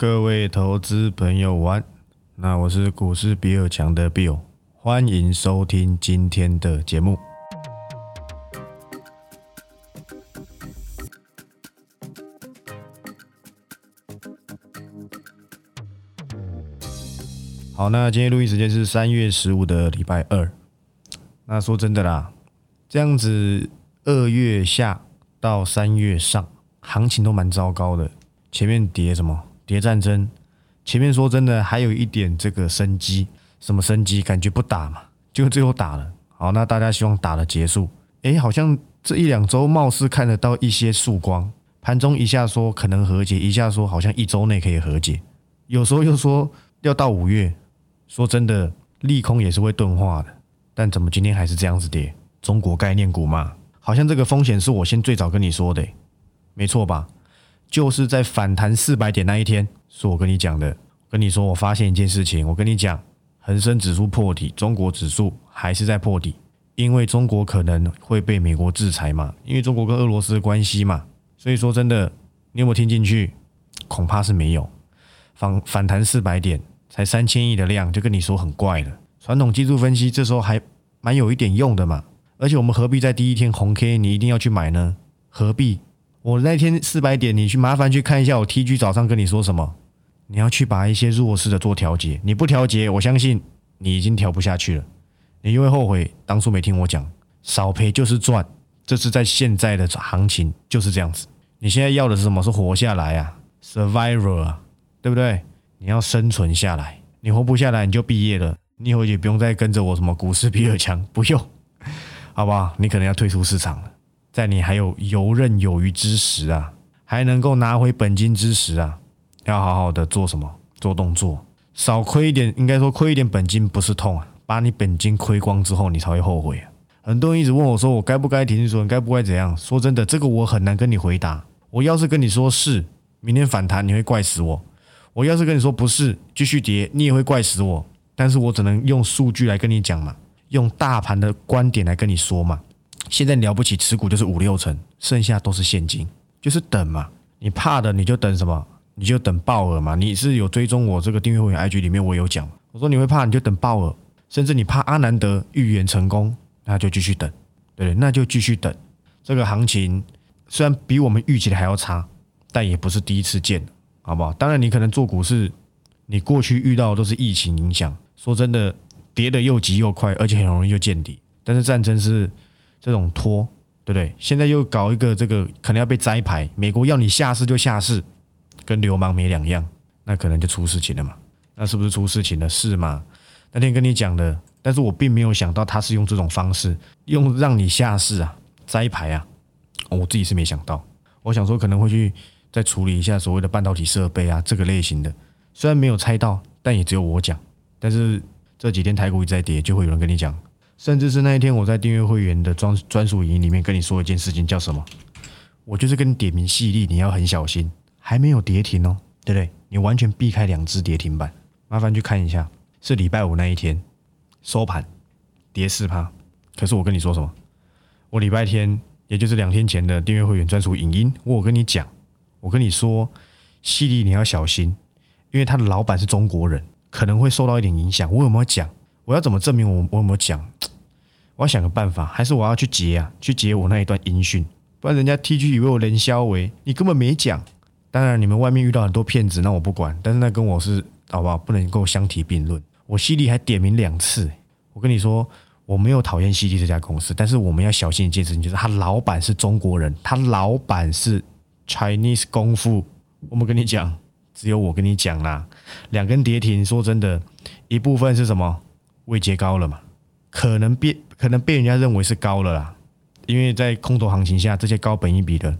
各位投资朋友晚，那我是股市比尔强的 Bill，欢迎收听今天的节目。好，那今天录音时间是三月十五的礼拜二。那说真的啦，这样子二月下到三月上，行情都蛮糟糕的。前面跌什么？谍战争。前面说真的还有一点这个生机，什么生机？感觉不打嘛，就最后打了。好，那大家希望打了结束。诶，好像这一两周貌似看得到一些曙光。盘中一下说可能和解，一下说好像一周内可以和解，有时候又说要到五月。说真的，利空也是会钝化的，但怎么今天还是这样子跌？中国概念股嘛，好像这个风险是我先最早跟你说的，没错吧？就是在反弹四百点那一天，是我跟你讲的。跟你说，我发现一件事情，我跟你讲，恒生指数破底，中国指数还是在破底，因为中国可能会被美国制裁嘛，因为中国跟俄罗斯的关系嘛。所以说真的，你有没有听进去？恐怕是没有。反反弹四百点。才三千亿的量，就跟你说很怪了。传统技术分析这时候还蛮有一点用的嘛。而且我们何必在第一天红 K 你一定要去买呢？何必？我那天四百点，你去麻烦去看一下我 TG 早上跟你说什么。你要去把一些弱势的做调节，你不调节，我相信你已经调不下去了。你就会后悔当初没听我讲，少赔就是赚。这是在现在的行情就是这样子。你现在要的是什么？是活下来啊，survivor 啊，对不对？你要生存下来，你活不下来你就毕业了，你以后也不用再跟着我什么股市比尔强，不用，好不好？你可能要退出市场了，在你还有游刃有余之时啊，还能够拿回本金之时啊，要好好的做什么？做动作，少亏一点，应该说亏一点本金不是痛啊，把你本金亏光之后，你才会后悔。很多人一直问我说，我该不该停损？该不该怎样？说真的，这个我很难跟你回答。我要是跟你说是，明天反弹，你会怪死我。我要是跟你说不是继续跌，你也会怪死我。但是我只能用数据来跟你讲嘛，用大盘的观点来跟你说嘛。现在了不起持股就是五六成，剩下都是现金，就是等嘛。你怕的你就等什么？你就等爆额嘛。你是有追踪我这个订阅会员 IG 里面我有讲，我说你会怕你就等爆额，甚至你怕阿南德预言成功，那就继续等，对那就继续等。这个行情虽然比我们预期的还要差，但也不是第一次见。好不好？当然，你可能做股市，你过去遇到的都是疫情影响。说真的，跌的又急又快，而且很容易就见底。但是战争是这种拖，对不对？现在又搞一个这个，可能要被摘牌。美国要你下市就下市，跟流氓没两样，那可能就出事情了嘛？那是不是出事情了？是吗？那天跟你讲的，但是我并没有想到他是用这种方式，用让你下市啊，摘牌啊，我自己是没想到。我想说可能会去。再处理一下所谓的半导体设备啊，这个类型的，虽然没有猜到，但也只有我讲。但是这几天台股一直在跌，就会有人跟你讲。甚至是那一天我在订阅会员的专专属营里面跟你说一件事情，叫什么？我就是跟你点名细粒，你要很小心，还没有跌停哦，对不对？你完全避开两只跌停板，麻烦去看一下，是礼拜五那一天收盘跌四趴。可是我跟你说什么？我礼拜天，也就是两天前的订阅会员专属影音，我跟你讲。我跟你说，犀利你要小心，因为他的老板是中国人，可能会受到一点影响。我有没有讲？我要怎么证明我我有没有讲？我要想个办法，还是我要去截啊？去截我那一段音讯，不然人家 T G 以为我人消为，你根本没讲。当然，你们外面遇到很多骗子，那我不管。但是那跟我是好不好？不能够相提并论。我犀利还点名两次，我跟你说，我没有讨厌犀利这家公司，但是我们要小心一件事情，就是他老板是中国人，他老板是。Chinese 功夫，我们跟你讲，只有我跟你讲啦。两根跌停，说真的，一部分是什么？位阶高了嘛？可能被可能被人家认为是高了啦。因为在空头行情下，这些高本一比的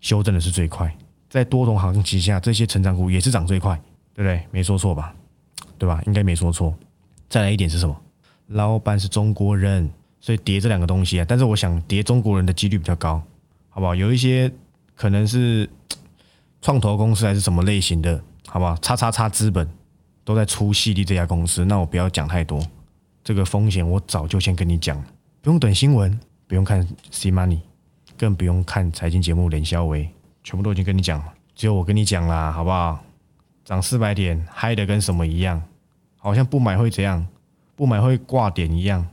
修正的是最快；在多头行情下，这些成长股也是涨最快，对不对？没说错吧？对吧？应该没说错。再来一点是什么？老板是中国人，所以叠这两个东西啊。但是我想叠中国人的几率比较高，好不好？有一些。可能是创投公司还是什么类型的，好不好？叉叉叉资本都在出细粒这家公司，那我不要讲太多。这个风险我早就先跟你讲，不用等新闻，不用看 C Money，更不用看财经节目连肖维，全部都已经跟你讲了。只有我跟你讲啦，好不好？涨四百点，嗨的跟什么一样？好像不买会怎样？不买会挂点一样？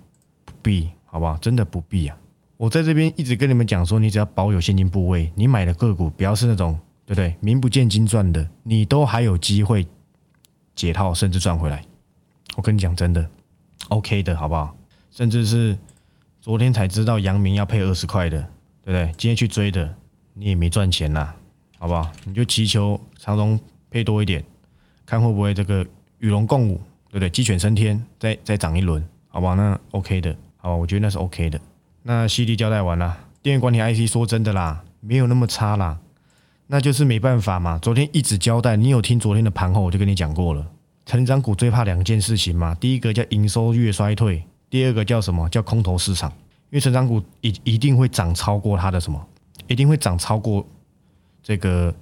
不必，好不好？真的不必啊！我在这边一直跟你们讲说，你只要保有现金部位，你买的个股不要是那种对不对？名不见经传的，你都还有机会解套，甚至赚回来。我跟你讲真的，OK 的，好不好？甚至是昨天才知道阳明要配二十块的，对不对？今天去追的，你也没赚钱呐，好不好？你就祈求长龙配多一点，看会不会这个与龙共舞，对不对？鸡犬升天，再再涨一轮，好不好？那 OK 的，好吧？我觉得那是 OK 的。那 CD 交代完了，电源管理 IC 说真的啦，没有那么差啦，那就是没办法嘛。昨天一直交代，你有听昨天的盘后，我就跟你讲过了。成长股最怕两件事情嘛，第一个叫营收越衰退，第二个叫什么叫空头市场？因为成长股一一定会涨超过它的什么，一定会涨超过这个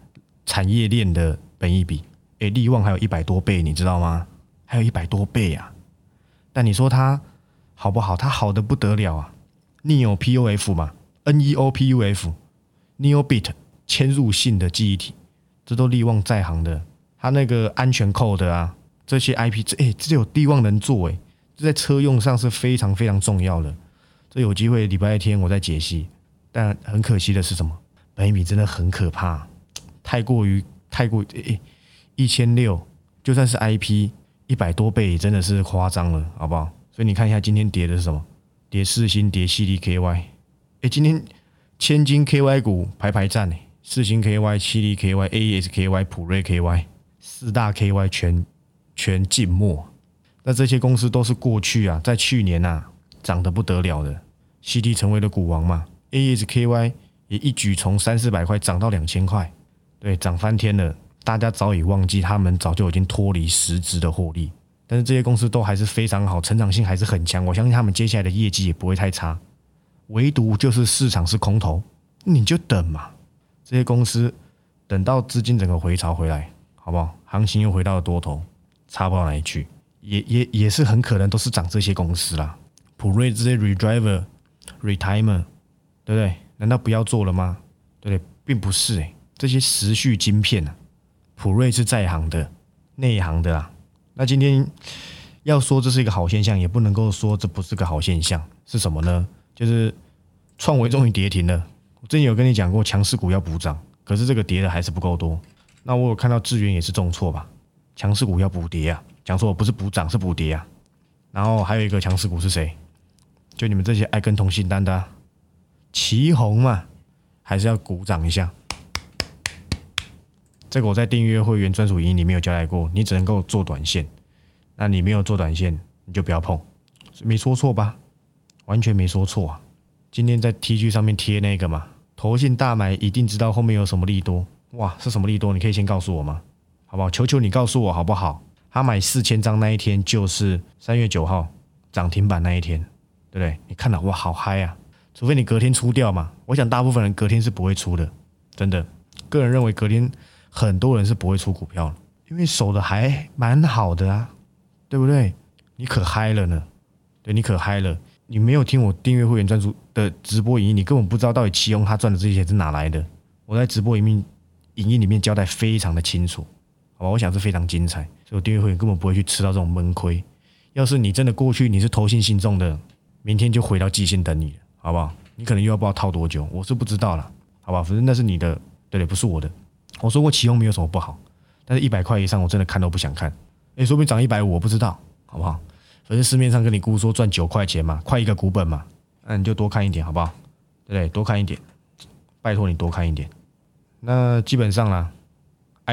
产业链的本益比。诶，利旺还有一百多倍，你知道吗？还有一百多倍啊！但你说它好不好？它好的不得了啊！Neo PUF 嘛，Neo PUF，Neo Bit 嵌入性的记忆体，这都利旺在行的。它那个安全扣的啊。这些 IP，这哎，这有地望能做哎，这在车用上是非常非常重要的。这有机会礼拜天我再解析，但很可惜的是什么？百米真的很可怕，太过于太过哎，一千六就算是 IP 一百多倍，真的是夸张了，好不好？所以你看一下今天跌的是什么？跌四星，跌 CDKY，哎，今天千金 KY 股排排站哎，四星 KY、七力 KY、ASKY、普瑞 KY 四大 KY 全。全静默，那这些公司都是过去啊，在去年呐涨得不得了的，CD 成为了股王嘛，ASKY 也一举从三四百块涨到两千块，对，涨翻天了。大家早已忘记他们早就已经脱离实质的获利，但是这些公司都还是非常好，成长性还是很强。我相信他们接下来的业绩也不会太差，唯独就是市场是空头，你就等嘛。这些公司等到资金整个回潮回来，好不好？行情又回到了多头。差不到哪里去，也也也是很可能都是涨这些公司啦。普瑞这些 redriver、retimer，对不对？难道不要做了吗？对不对？并不是诶，这些时序晶片啊，普瑞是在行的、内行的啦。那今天要说这是一个好现象，也不能够说这不是个好现象，是什么呢？就是创维终于跌停了。我之前有跟你讲过，强势股要补涨，可是这个跌的还是不够多。那我有看到智源也是重挫吧？强势股要补跌啊！讲错，不是补涨，是补跌啊。然后还有一个强势股是谁？就你们这些爱跟同信单的，旗红嘛，还是要鼓掌一下。这个我在订阅会员专属营里面有交代过，你只能够做短线。那你没有做短线，你就不要碰，没说错吧？完全没说错啊！今天在 T G 上面贴那个嘛，投信大买一定知道后面有什么利多哇？是什么利多？你可以先告诉我吗？好不好？求求你告诉我好不好？他买四千张那一天就是三月九号涨停板那一天，对不对？你看到哇，好嗨啊！除非你隔天出掉嘛，我想大部分人隔天是不会出的，真的。个人认为隔天很多人是不会出股票，因为守的还蛮好的啊，对不对？你可嗨了呢，对你可嗨了。你没有听我订阅会员专属的直播影音，你根本不知道到底奇宏他赚的这些钱是哪来的。我在直播影音影音里面交代非常的清楚。好吧，我想是非常精彩，所以我订阅会员根本不会去吃到这种闷亏。要是你真的过去你是投信信众的，明天就回到季线等你了，好不好？你可能又要不知道套多久，我是不知道了，好吧？反正那是你的，对对，不是我的。我说过启宏没有什么不好，但是一百块以上我真的看都不想看。哎，说不定涨一百五，我不知道，好不好？反正市面上跟你估说赚九块钱嘛，快一个股本嘛，那你就多看一点，好不好？对对？多看一点，拜托你多看一点。那基本上啦。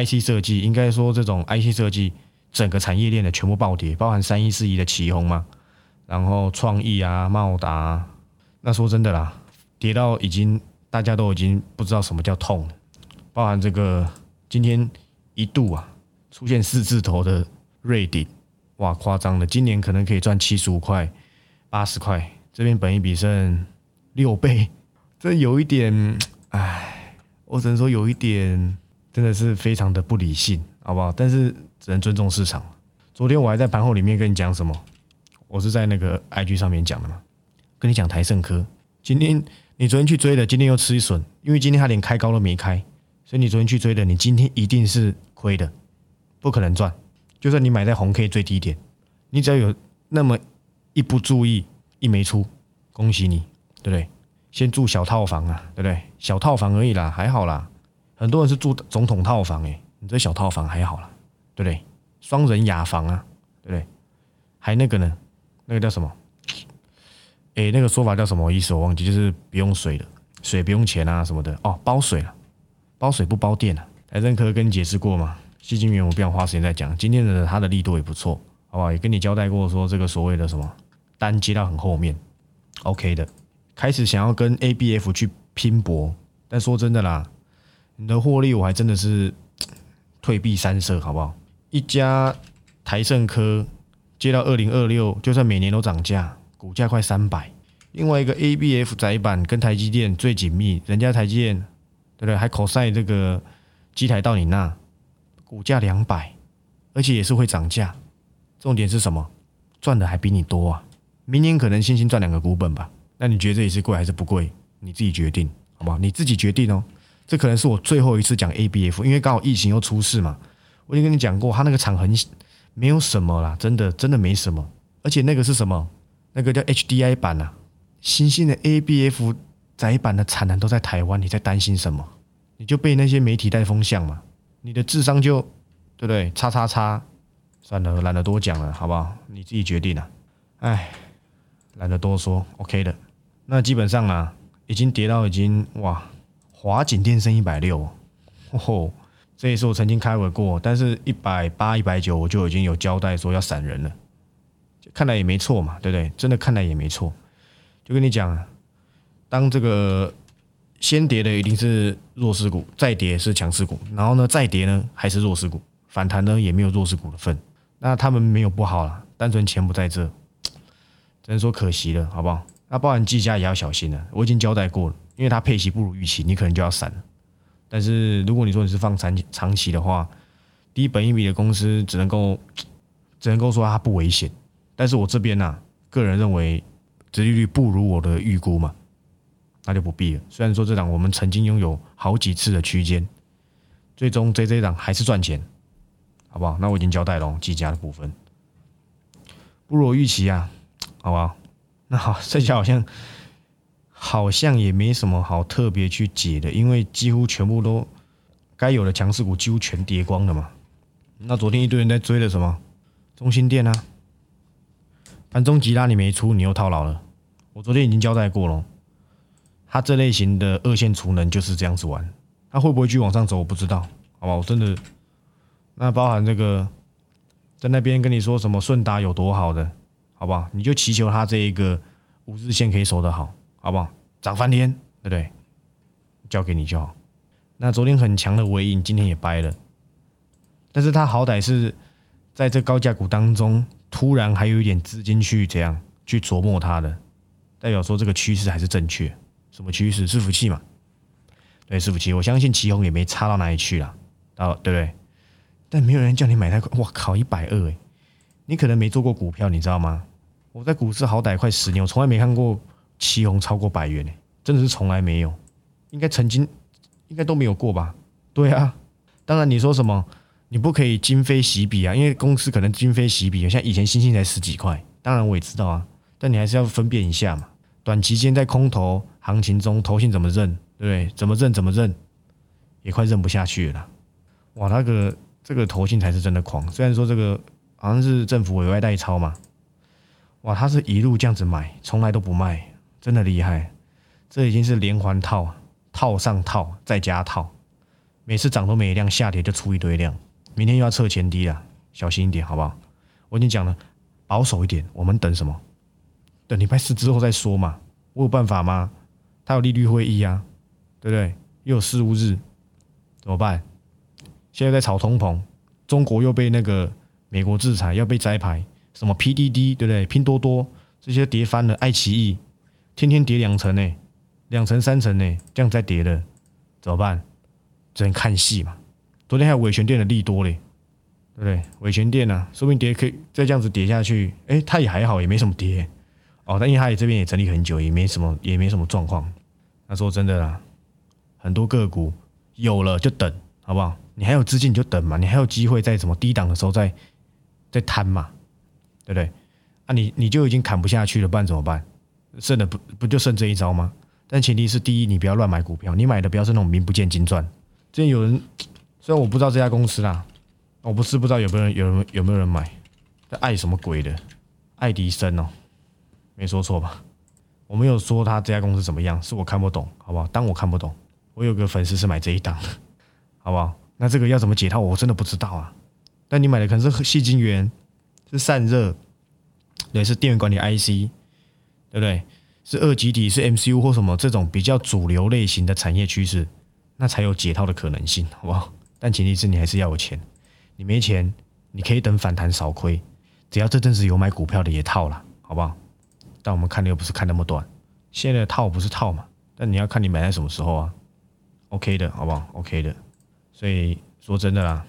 IC 设计应该说，这种 IC 设计整个产业链的全部暴跌，包含三一四一的旗宏嘛，然后创意啊、茂达，那说真的啦，跌到已经大家都已经不知道什么叫痛了。包含这个今天一度啊出现四字头的瑞鼎，哇，夸张了，今年可能可以赚七十五块、八十块，这边本一比剩六倍，这有一点，唉，我只能说有一点。真的是非常的不理性，好不好？但是只能尊重市场。昨天我还在盘后里面跟你讲什么？我是在那个 IG 上面讲的嘛，跟你讲台盛科。今天你昨天去追的，今天又吃一损，因为今天它连开高都没开，所以你昨天去追的，你今天一定是亏的，不可能赚。就算你买在红 K 最低点，你只要有那么一不注意，一没出，恭喜你，对不对？先住小套房啊，对不对？小套房而已啦，还好啦。很多人是住总统套房，诶，你这小套房还好啦，对不对？双人雅房啊，对不对？还那个呢，那个叫什么？诶，那个说法叫什么意思？我忘记，就是不用水的，水不用钱啊什么的哦，包水了，包水不包电啊。财政科跟你解释过吗？细金元我不想花时间再讲，今天的它的力度也不错，好不好？也跟你交代过说这个所谓的什么单接到很后面，OK 的。开始想要跟 ABF 去拼搏，但说真的啦，你的获利我还真的是 退避三舍，好不好？一家台盛科接到二零二六，就算每年都涨价，股价快三百；另外一个 ABF 窄板跟台积电最紧密，人家台积电对不对？还口塞这个机台到你那，股价两百，而且也是会涨价。重点是什么？赚的还比你多啊！明年可能星星赚两个股本吧。那你觉得这里是贵还是不贵？你自己决定，好不好？你自己决定哦。这可能是我最后一次讲 ABF，因为刚好疫情又出事嘛。我已经跟你讲过，它那个厂很没有什么啦，真的真的没什么。而且那个是什么？那个叫 HDI 版啊，新兴的 ABF 窄版的产能都在台湾，你在担心什么？你就被那些媒体带风向嘛？你的智商就对不对？叉叉叉，算了，懒得多讲了，好不好？你自己决定了。哎，懒得多说，OK 的。那基本上啊，已经跌到已经哇，华景电升一百六，哦，这也是我曾经开过过，但是一百八、一百九我就已经有交代说要闪人了，看来也没错嘛，对不对？真的看来也没错，就跟你讲，当这个先跌的一定是弱势股，再跌是强势股，然后呢再跌呢还是弱势股，反弹呢也没有弱势股的份，那他们没有不好了，单纯钱不在这，只能说可惜了，好不好？那包含技嘉也要小心了，我已经交代过了，因为它配息不如预期，你可能就要散了。但是如果你说你是放长长期的话，低本一笔的公司只能够 只能够说它不危险。但是我这边呢，个人认为，殖利率不如我的预估嘛，那就不必了。虽然说这档我们曾经拥有好几次的区间，最终这这档还是赚钱，好不好？那我已经交代了技嘉的部分，不如我预期啊，好不好？那好，剩下好像好像也没什么好特别去解的，因为几乎全部都该有的强势股几乎全跌光了嘛。那昨天一堆人在追的什么中心店啊，盘中吉拉你没出，你又套牢了。我昨天已经交代过了，他这类型的二线储能就是这样子玩，他会不会继续往上走我不知道，好吧？我真的那包含这个在那边跟你说什么顺达有多好的。好不好？你就祈求他这一个五日线可以守得好，好不好？涨翻天，对不对？交给你就好。那昨天很强的尾影，今天也掰了，但是它好歹是在这高价股当中，突然还有一点资金去这样去琢磨它的，代表说这个趋势还是正确。什么趋势？伺服器嘛。对，伺服器，我相信旗宏也没差到哪里去了，哦，对不对？但没有人叫你买太快，哇靠，一百二哎。你可能没做过股票，你知道吗？我在股市好歹快十年，我从来没看过旗红超过百元呢，真的是从来没有。应该曾经应该都没有过吧？对啊，当然你说什么，你不可以今非昔比啊，因为公司可能今非昔比，像以前星星才十几块，当然我也知道啊，但你还是要分辨一下嘛。短期间在空头行情中，头信怎么认，对不对？怎么认怎么认，也快认不下去了。哇，那个这个头信才是真的狂，虽然说这个。好像是政府委外代抄嘛，哇，他是一路这样子买，从来都不卖，真的厉害。这已经是连环套，套上套再加套，每次涨都没量，下跌就出一堆量。明天又要测前低了，小心一点，好不好？我已经讲了，保守一点。我们等什么？等礼拜四之后再说嘛。我有办法吗？他有利率会议啊，对不对？又有事务日，怎么办？现在在炒通膨，中国又被那个。美国制裁要被摘牌，什么 PDD 对不对？拼多多这些跌翻了，爱奇艺天天跌两成呢，两成三成呢，这样再跌的怎么办？只能看戏嘛。昨天还有伟权店的利多嘞，对不对？伟权店呢，说不定跌可以再这样子跌下去，哎，它也还好，也没什么跌哦。但因为它也这边也整理很久，也没什么，也没什么状况。那说真的啦，很多个股有了就等，好不好？你还有资金你就等嘛，你还有机会在什么低档的时候再再摊嘛，对不对？啊，你你就已经砍不下去了，不然怎么办？剩的不不就剩这一招吗？但前提是第一，你不要乱买股票，你买的不要是那种名不见经传。之前有人，虽然我不知道这家公司啦，我不是不知道有没有人有人有没有人买，这爱什么鬼的？爱迪生哦，没说错吧？我没有说他这家公司怎么样，是我看不懂，好不好？当我看不懂，我有个粉丝是买这一档的，好不好？那这个要怎么解套，我真的不知道啊。但你买的可能是细晶圆，是散热，对，是电源管理 IC，对不对？是二极体，是 MCU 或什么这种比较主流类型的产业趋势，那才有解套的可能性，好不好？但前提是你还是要有钱，你没钱，你可以等反弹少亏，只要这阵子有买股票的也套了，好不好？但我们看的又不是看那么短，现在的套不是套嘛？但你要看你买在什么时候啊？OK 的，好不好？OK 的。所以说真的啦，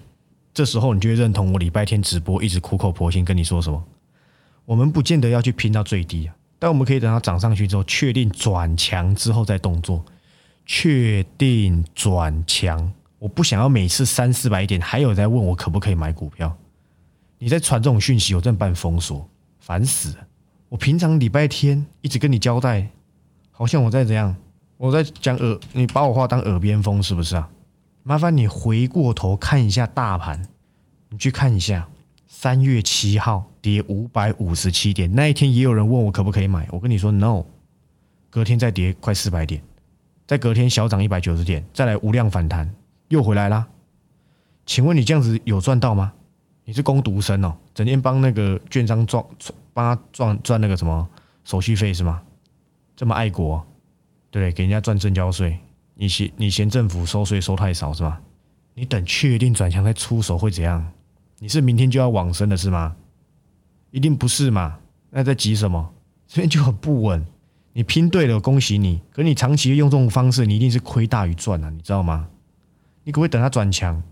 这时候你就会认同我礼拜天直播一直苦口婆心跟你说什么？我们不见得要去拼到最低啊，但我们可以等它涨上去之后，确定转强之后再动作。确定转强，我不想要每次三四百点还有在问我可不可以买股票。你在传这种讯息，我真的把你封锁，烦死了。我平常礼拜天一直跟你交代，好像我在怎样？我在讲耳，你把我话当耳边风是不是啊？麻烦你回过头看一下大盘，你去看一下，三月七号跌五百五十七点，那一天也有人问我可不可以买，我跟你说 no，隔天再跌快四百点，再隔天小涨一百九十点，再来无量反弹又回来啦。请问你这样子有赚到吗？你是工读生哦，整天帮那个券商赚，帮他赚赚那个什么手续费是吗？这么爱国，对，给人家赚证交税。你嫌你嫌政府收税收太少是吧？你等确定转强再出手会怎样？你是明天就要往生的是吗？一定不是嘛？那在急什么？这边就很不稳。你拼对了，恭喜你。可你长期用这种方式，你一定是亏大于赚啊，你知道吗？你可不可以等它转强？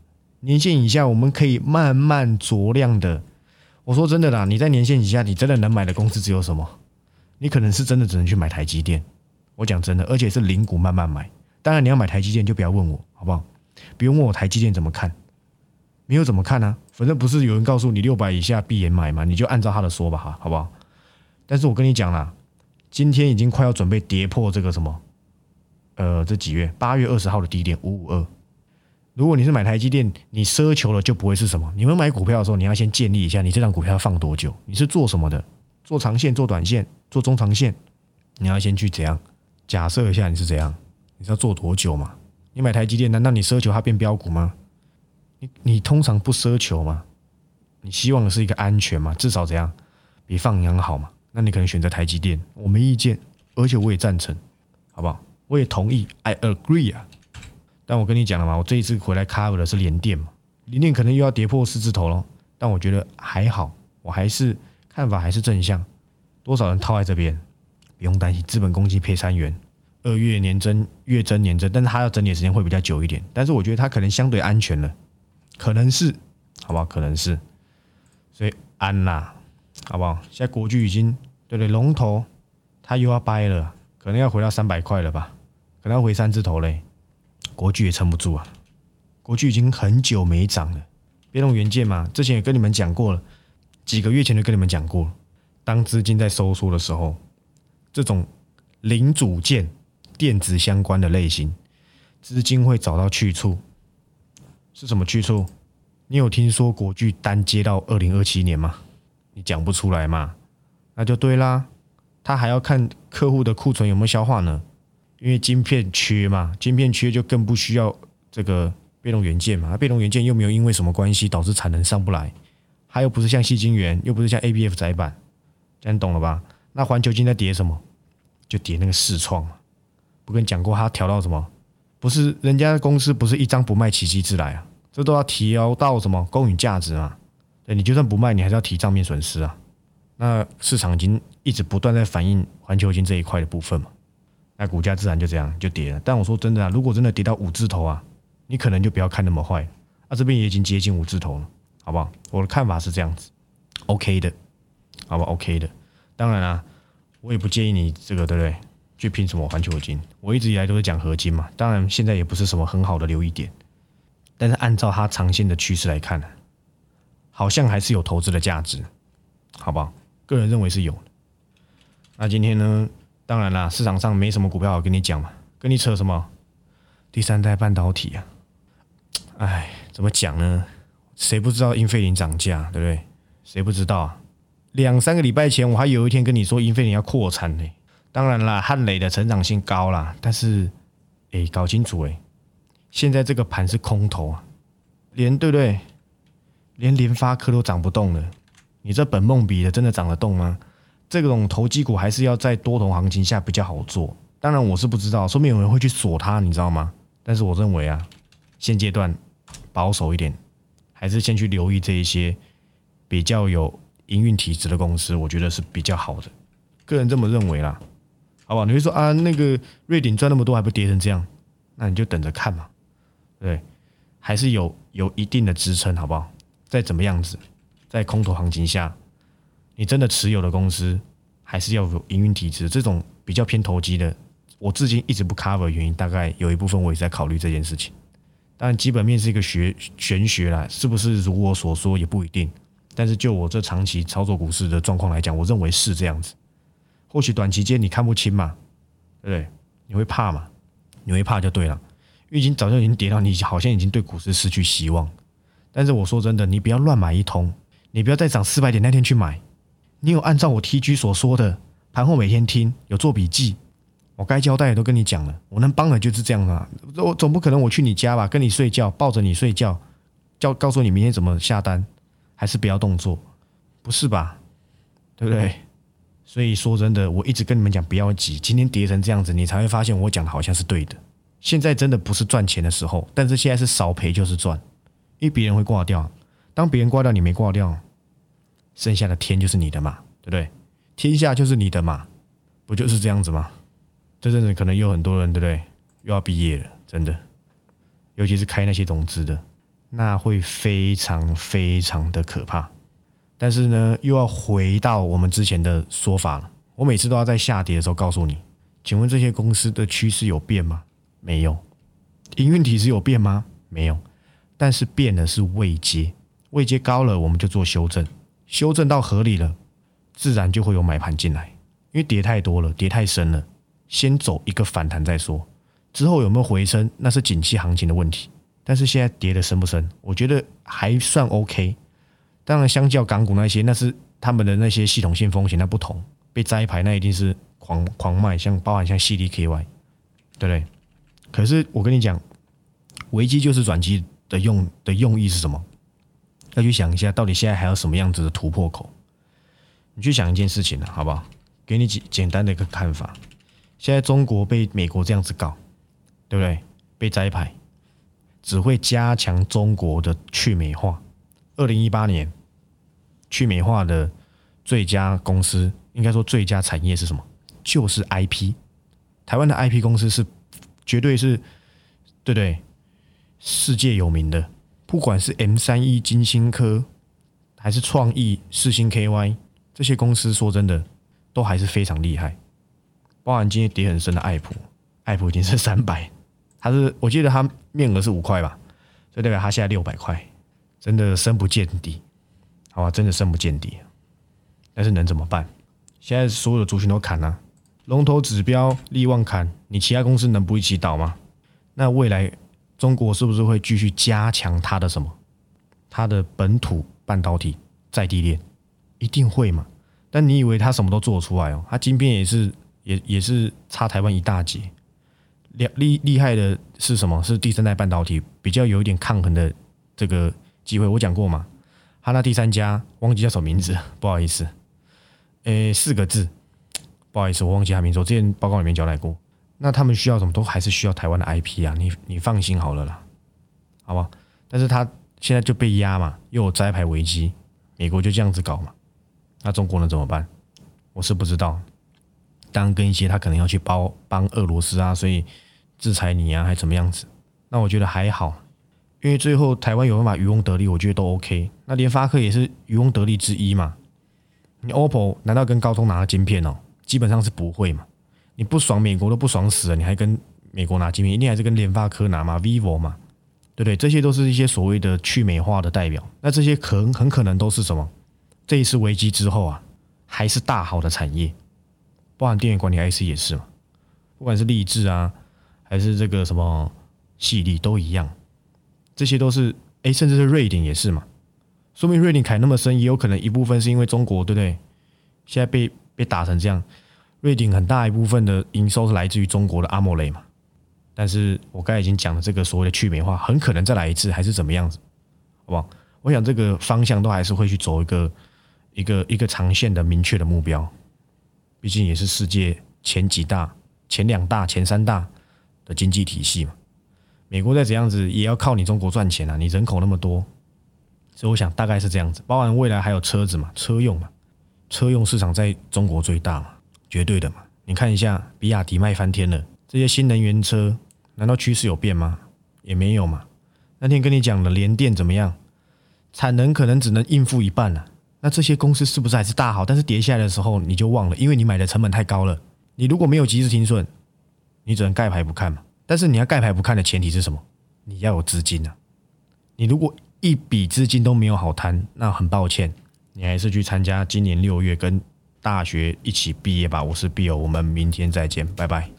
年线以下，我们可以慢慢酌量的。我说真的啦，你在年线以下，你真的能买的公司只有什么？你可能是真的只能去买台积电。我讲真的，而且是零股慢慢买。当然，你要买台积电就不要问我，好不好？不用问我台积电怎么看，没有怎么看呢？反正不是有人告诉你六百以下闭眼买嘛，你就按照他的说吧，哈，好不好？但是我跟你讲啦，今天已经快要准备跌破这个什么，呃，这几月八月二十号的低点五五二。如果你是买台积电，你奢求了就不会是什么。你们买股票的时候，你要先建立一下，你这张股票要放多久？你是做什么的？做长线、做短线、做中长线？你要先去怎样假设一下你是怎样？你知道做多久吗？你买台积电，难道你奢求它变标股吗？你你通常不奢求吗？你希望的是一个安全嘛？至少怎样比放羊好嘛？那你可能选择台积电，我没意见，而且我也赞成，好不好？我也同意，I agree 啊。但我跟你讲了嘛，我这一次回来 cover 的是联电嘛，联电可能又要跌破四字头了，但我觉得还好，我还是看法还是正向。多少人套在这边，不用担心，资本公积配三元。二月年增，月增年增，但是它要整理的时间会比较久一点。但是我觉得它可能相对安全了，可能是，好不好？可能是，所以安啦，好不好？现在国巨已经对对龙头，它又要掰了，可能要回到三百块了吧？可能要回三字头嘞，国巨也撑不住啊！国巨已经很久没涨了，别动元件嘛，之前也跟你们讲过了，几个月前就跟你们讲过，当资金在收缩的时候，这种零组件。电子相关的类型，资金会找到去处，是什么去处？你有听说国巨单接到二零二七年吗？你讲不出来嘛？那就对啦。他还要看客户的库存有没有消化呢，因为晶片缺嘛，晶片缺就更不需要这个被动元件嘛。被动元件又没有因为什么关系导致产能上不来，还有不是像细晶圆，又不是像 A B F 窄板，这样懂了吧？那环球金在跌什么？就跌那个视创嘛。不跟你讲过，他调到什么？不是人家公司不是一张不卖奇迹自来啊，这都要调到什么公允价值啊？对你就算不卖，你还是要提账面损失啊。那市场已经一直不断在反映环球金这一块的部分嘛，那股价自然就这样就跌了。但我说真的啊，如果真的跌到五字头啊，你可能就不要看那么坏。啊，这边也已经接近五字头了，好不好？我的看法是这样子，OK 的，好吧？OK 的。当然啦，我也不建议你这个，对不对？去拼什么环球金？我一直以来都是讲合金嘛，当然现在也不是什么很好的留意点。但是按照它长线的趋势来看呢，好像还是有投资的价值，好不好？个人认为是有。那今天呢，当然啦，市场上没什么股票好跟你讲嘛，跟你扯什么第三代半导体啊？哎，怎么讲呢？谁不知道英飞凌涨价，对不对？谁不知道啊？两三个礼拜前，我还有一天跟你说英飞凌要扩产呢。当然啦，汉磊的成长性高啦，但是，哎，搞清楚哎，现在这个盘是空头啊，连对不对？连联发科都涨不动了，你这本梦比的真的涨得动吗？这种投机股还是要在多头行情下比较好做。当然我是不知道，说明有人会去锁它，你知道吗？但是我认为啊，现阶段保守一点，还是先去留意这一些比较有。营运体质的公司，我觉得是比较好的，个人这么认为啦，好不好？你会说啊，那个瑞鼎赚那么多还不跌成这样，那你就等着看嘛，对，还是有有一定的支撑，好不好？再怎么样子，在空头行情下，你真的持有的公司还是要有营运体质，这种比较偏投机的，我至今一直不 cover 原因，大概有一部分我也在考虑这件事情。当然，基本面是一个学玄学啦，是不是如我所说也不一定。但是就我这长期操作股市的状况来讲，我认为是这样子。或许短期间你看不清嘛，对不对？你会怕嘛？你会怕就对了，因为已经早就已经跌到你好像已经对股市失去希望。但是我说真的，你不要乱买一通，你不要在涨四百点那天去买。你有按照我 T G 所说的盘后每天听，有做笔记，我该交代的都跟你讲了。我能帮的就是这样啊。我总不可能我去你家吧，跟你睡觉，抱着你睡觉，叫告诉你明天怎么下单。还是不要动作，不是吧？对不对？所以说真的，我一直跟你们讲不要急，今天跌成这样子，你才会发现我讲的好像是对的。现在真的不是赚钱的时候，但是现在是少赔就是赚，因为别人会挂掉。当别人挂掉，你没挂掉，剩下的天就是你的嘛，对不对？天下就是你的嘛，不就是这样子吗？这阵子可能有很多人，对不对？又要毕业了，真的，尤其是开那些融资的。那会非常非常的可怕，但是呢，又要回到我们之前的说法了。我每次都要在下跌的时候告诉你，请问这些公司的趋势有变吗？没有。营运体质有变吗？没有。但是变的是位阶，位阶高了，我们就做修正，修正到合理了，自然就会有买盘进来。因为跌太多了，跌太深了，先走一个反弹再说，之后有没有回升，那是景气行情的问题。但是现在跌的深不深？我觉得还算 OK。当然，相较港股那些，那是他们的那些系统性风险那不同，被摘牌那一定是狂狂卖，像包含像 CDKY，对不对？可是我跟你讲，危机就是转机的用的用意是什么？要去想一下，到底现在还有什么样子的突破口？你去想一件事情呢，好不好？给你简简单的一个看法。现在中国被美国这样子搞，对不对？被摘牌。只会加强中国的去美化。二零一八年，去美化的最佳公司，应该说最佳产业是什么？就是 IP。台湾的 IP 公司是绝对是，对不对？世界有名的，不管是 M 三一、金星科，还是创意、四星 KY 这些公司，说真的，都还是非常厉害。包含今天跌很深的爱普，爱普已经是三百。他是，我记得他面额是五块吧，所以代表他现在六百块，真的深不见底，好吧，真的深不见底。但是能怎么办？现在所有的族群都砍啊，龙头指标力旺砍，你其他公司能不一起倒吗？那未来中国是不是会继续加强它的什么？它的本土半导体在地链，一定会嘛？但你以为它什么都做出来哦？它晶片也是，也也是差台湾一大截。厉厉厉害的是什么？是第三代半导体比较有一点抗衡的这个机会。我讲过嘛，他那第三家忘记叫什么名字，不好意思，诶，四个字，不好意思，我忘记他名字。我之前报告里面交代过。那他们需要什么？都还是需要台湾的 IP 啊，你你放心好了啦，好吧？但是他现在就被压嘛，又有摘牌危机，美国就这样子搞嘛，那中国能怎么办？我是不知道。当跟一些他可能要去帮帮俄罗斯啊，所以。制裁你啊，还怎么样子？那我觉得还好，因为最后台湾有办法渔翁得利，我觉得都 OK。那联发科也是渔翁得利之一嘛。你 OPPO 难道跟高通拿了晶片哦？基本上是不会嘛。你不爽美国都不爽死了，你还跟美国拿晶片，一定还是跟联发科拿嘛，vivo 嘛，对不对？这些都是一些所谓的去美化的代表。那这些可能很可能都是什么？这一次危机之后啊，还是大好的产业，包含电源管理 IC 也是嘛。不管是立志啊，还是这个什么细粒都一样，这些都是哎，甚至是瑞典也是嘛。说明瑞典砍那么深，也有可能一部分是因为中国，对不对？现在被被打成这样，瑞典很大一部分的营收是来自于中国的阿莫雷嘛。但是我刚才已经讲了，这个所谓的去美化，很可能再来一次，还是怎么样子？好不好？我想这个方向都还是会去走一个一个一个长线的明确的目标，毕竟也是世界前几大。前两大、前三大的经济体系嘛，美国再怎样子也要靠你中国赚钱啊！你人口那么多，所以我想大概是这样子。包含未来还有车子嘛，车用嘛，车用市场在中国最大嘛，绝对的嘛。你看一下，比亚迪卖翻天了，这些新能源车难道趋势有变吗？也没有嘛。那天跟你讲了，联电怎么样？产能可能只能应付一半了。那这些公司是不是还是大好？但是跌下来的时候你就忘了，因为你买的成本太高了。你如果没有及时停损，你只能盖牌不看嘛。但是你要盖牌不看的前提是什么？你要有资金啊。你如果一笔资金都没有好摊，那很抱歉，你还是去参加今年六月跟大学一起毕业吧。我是 Bill，我们明天再见，拜拜。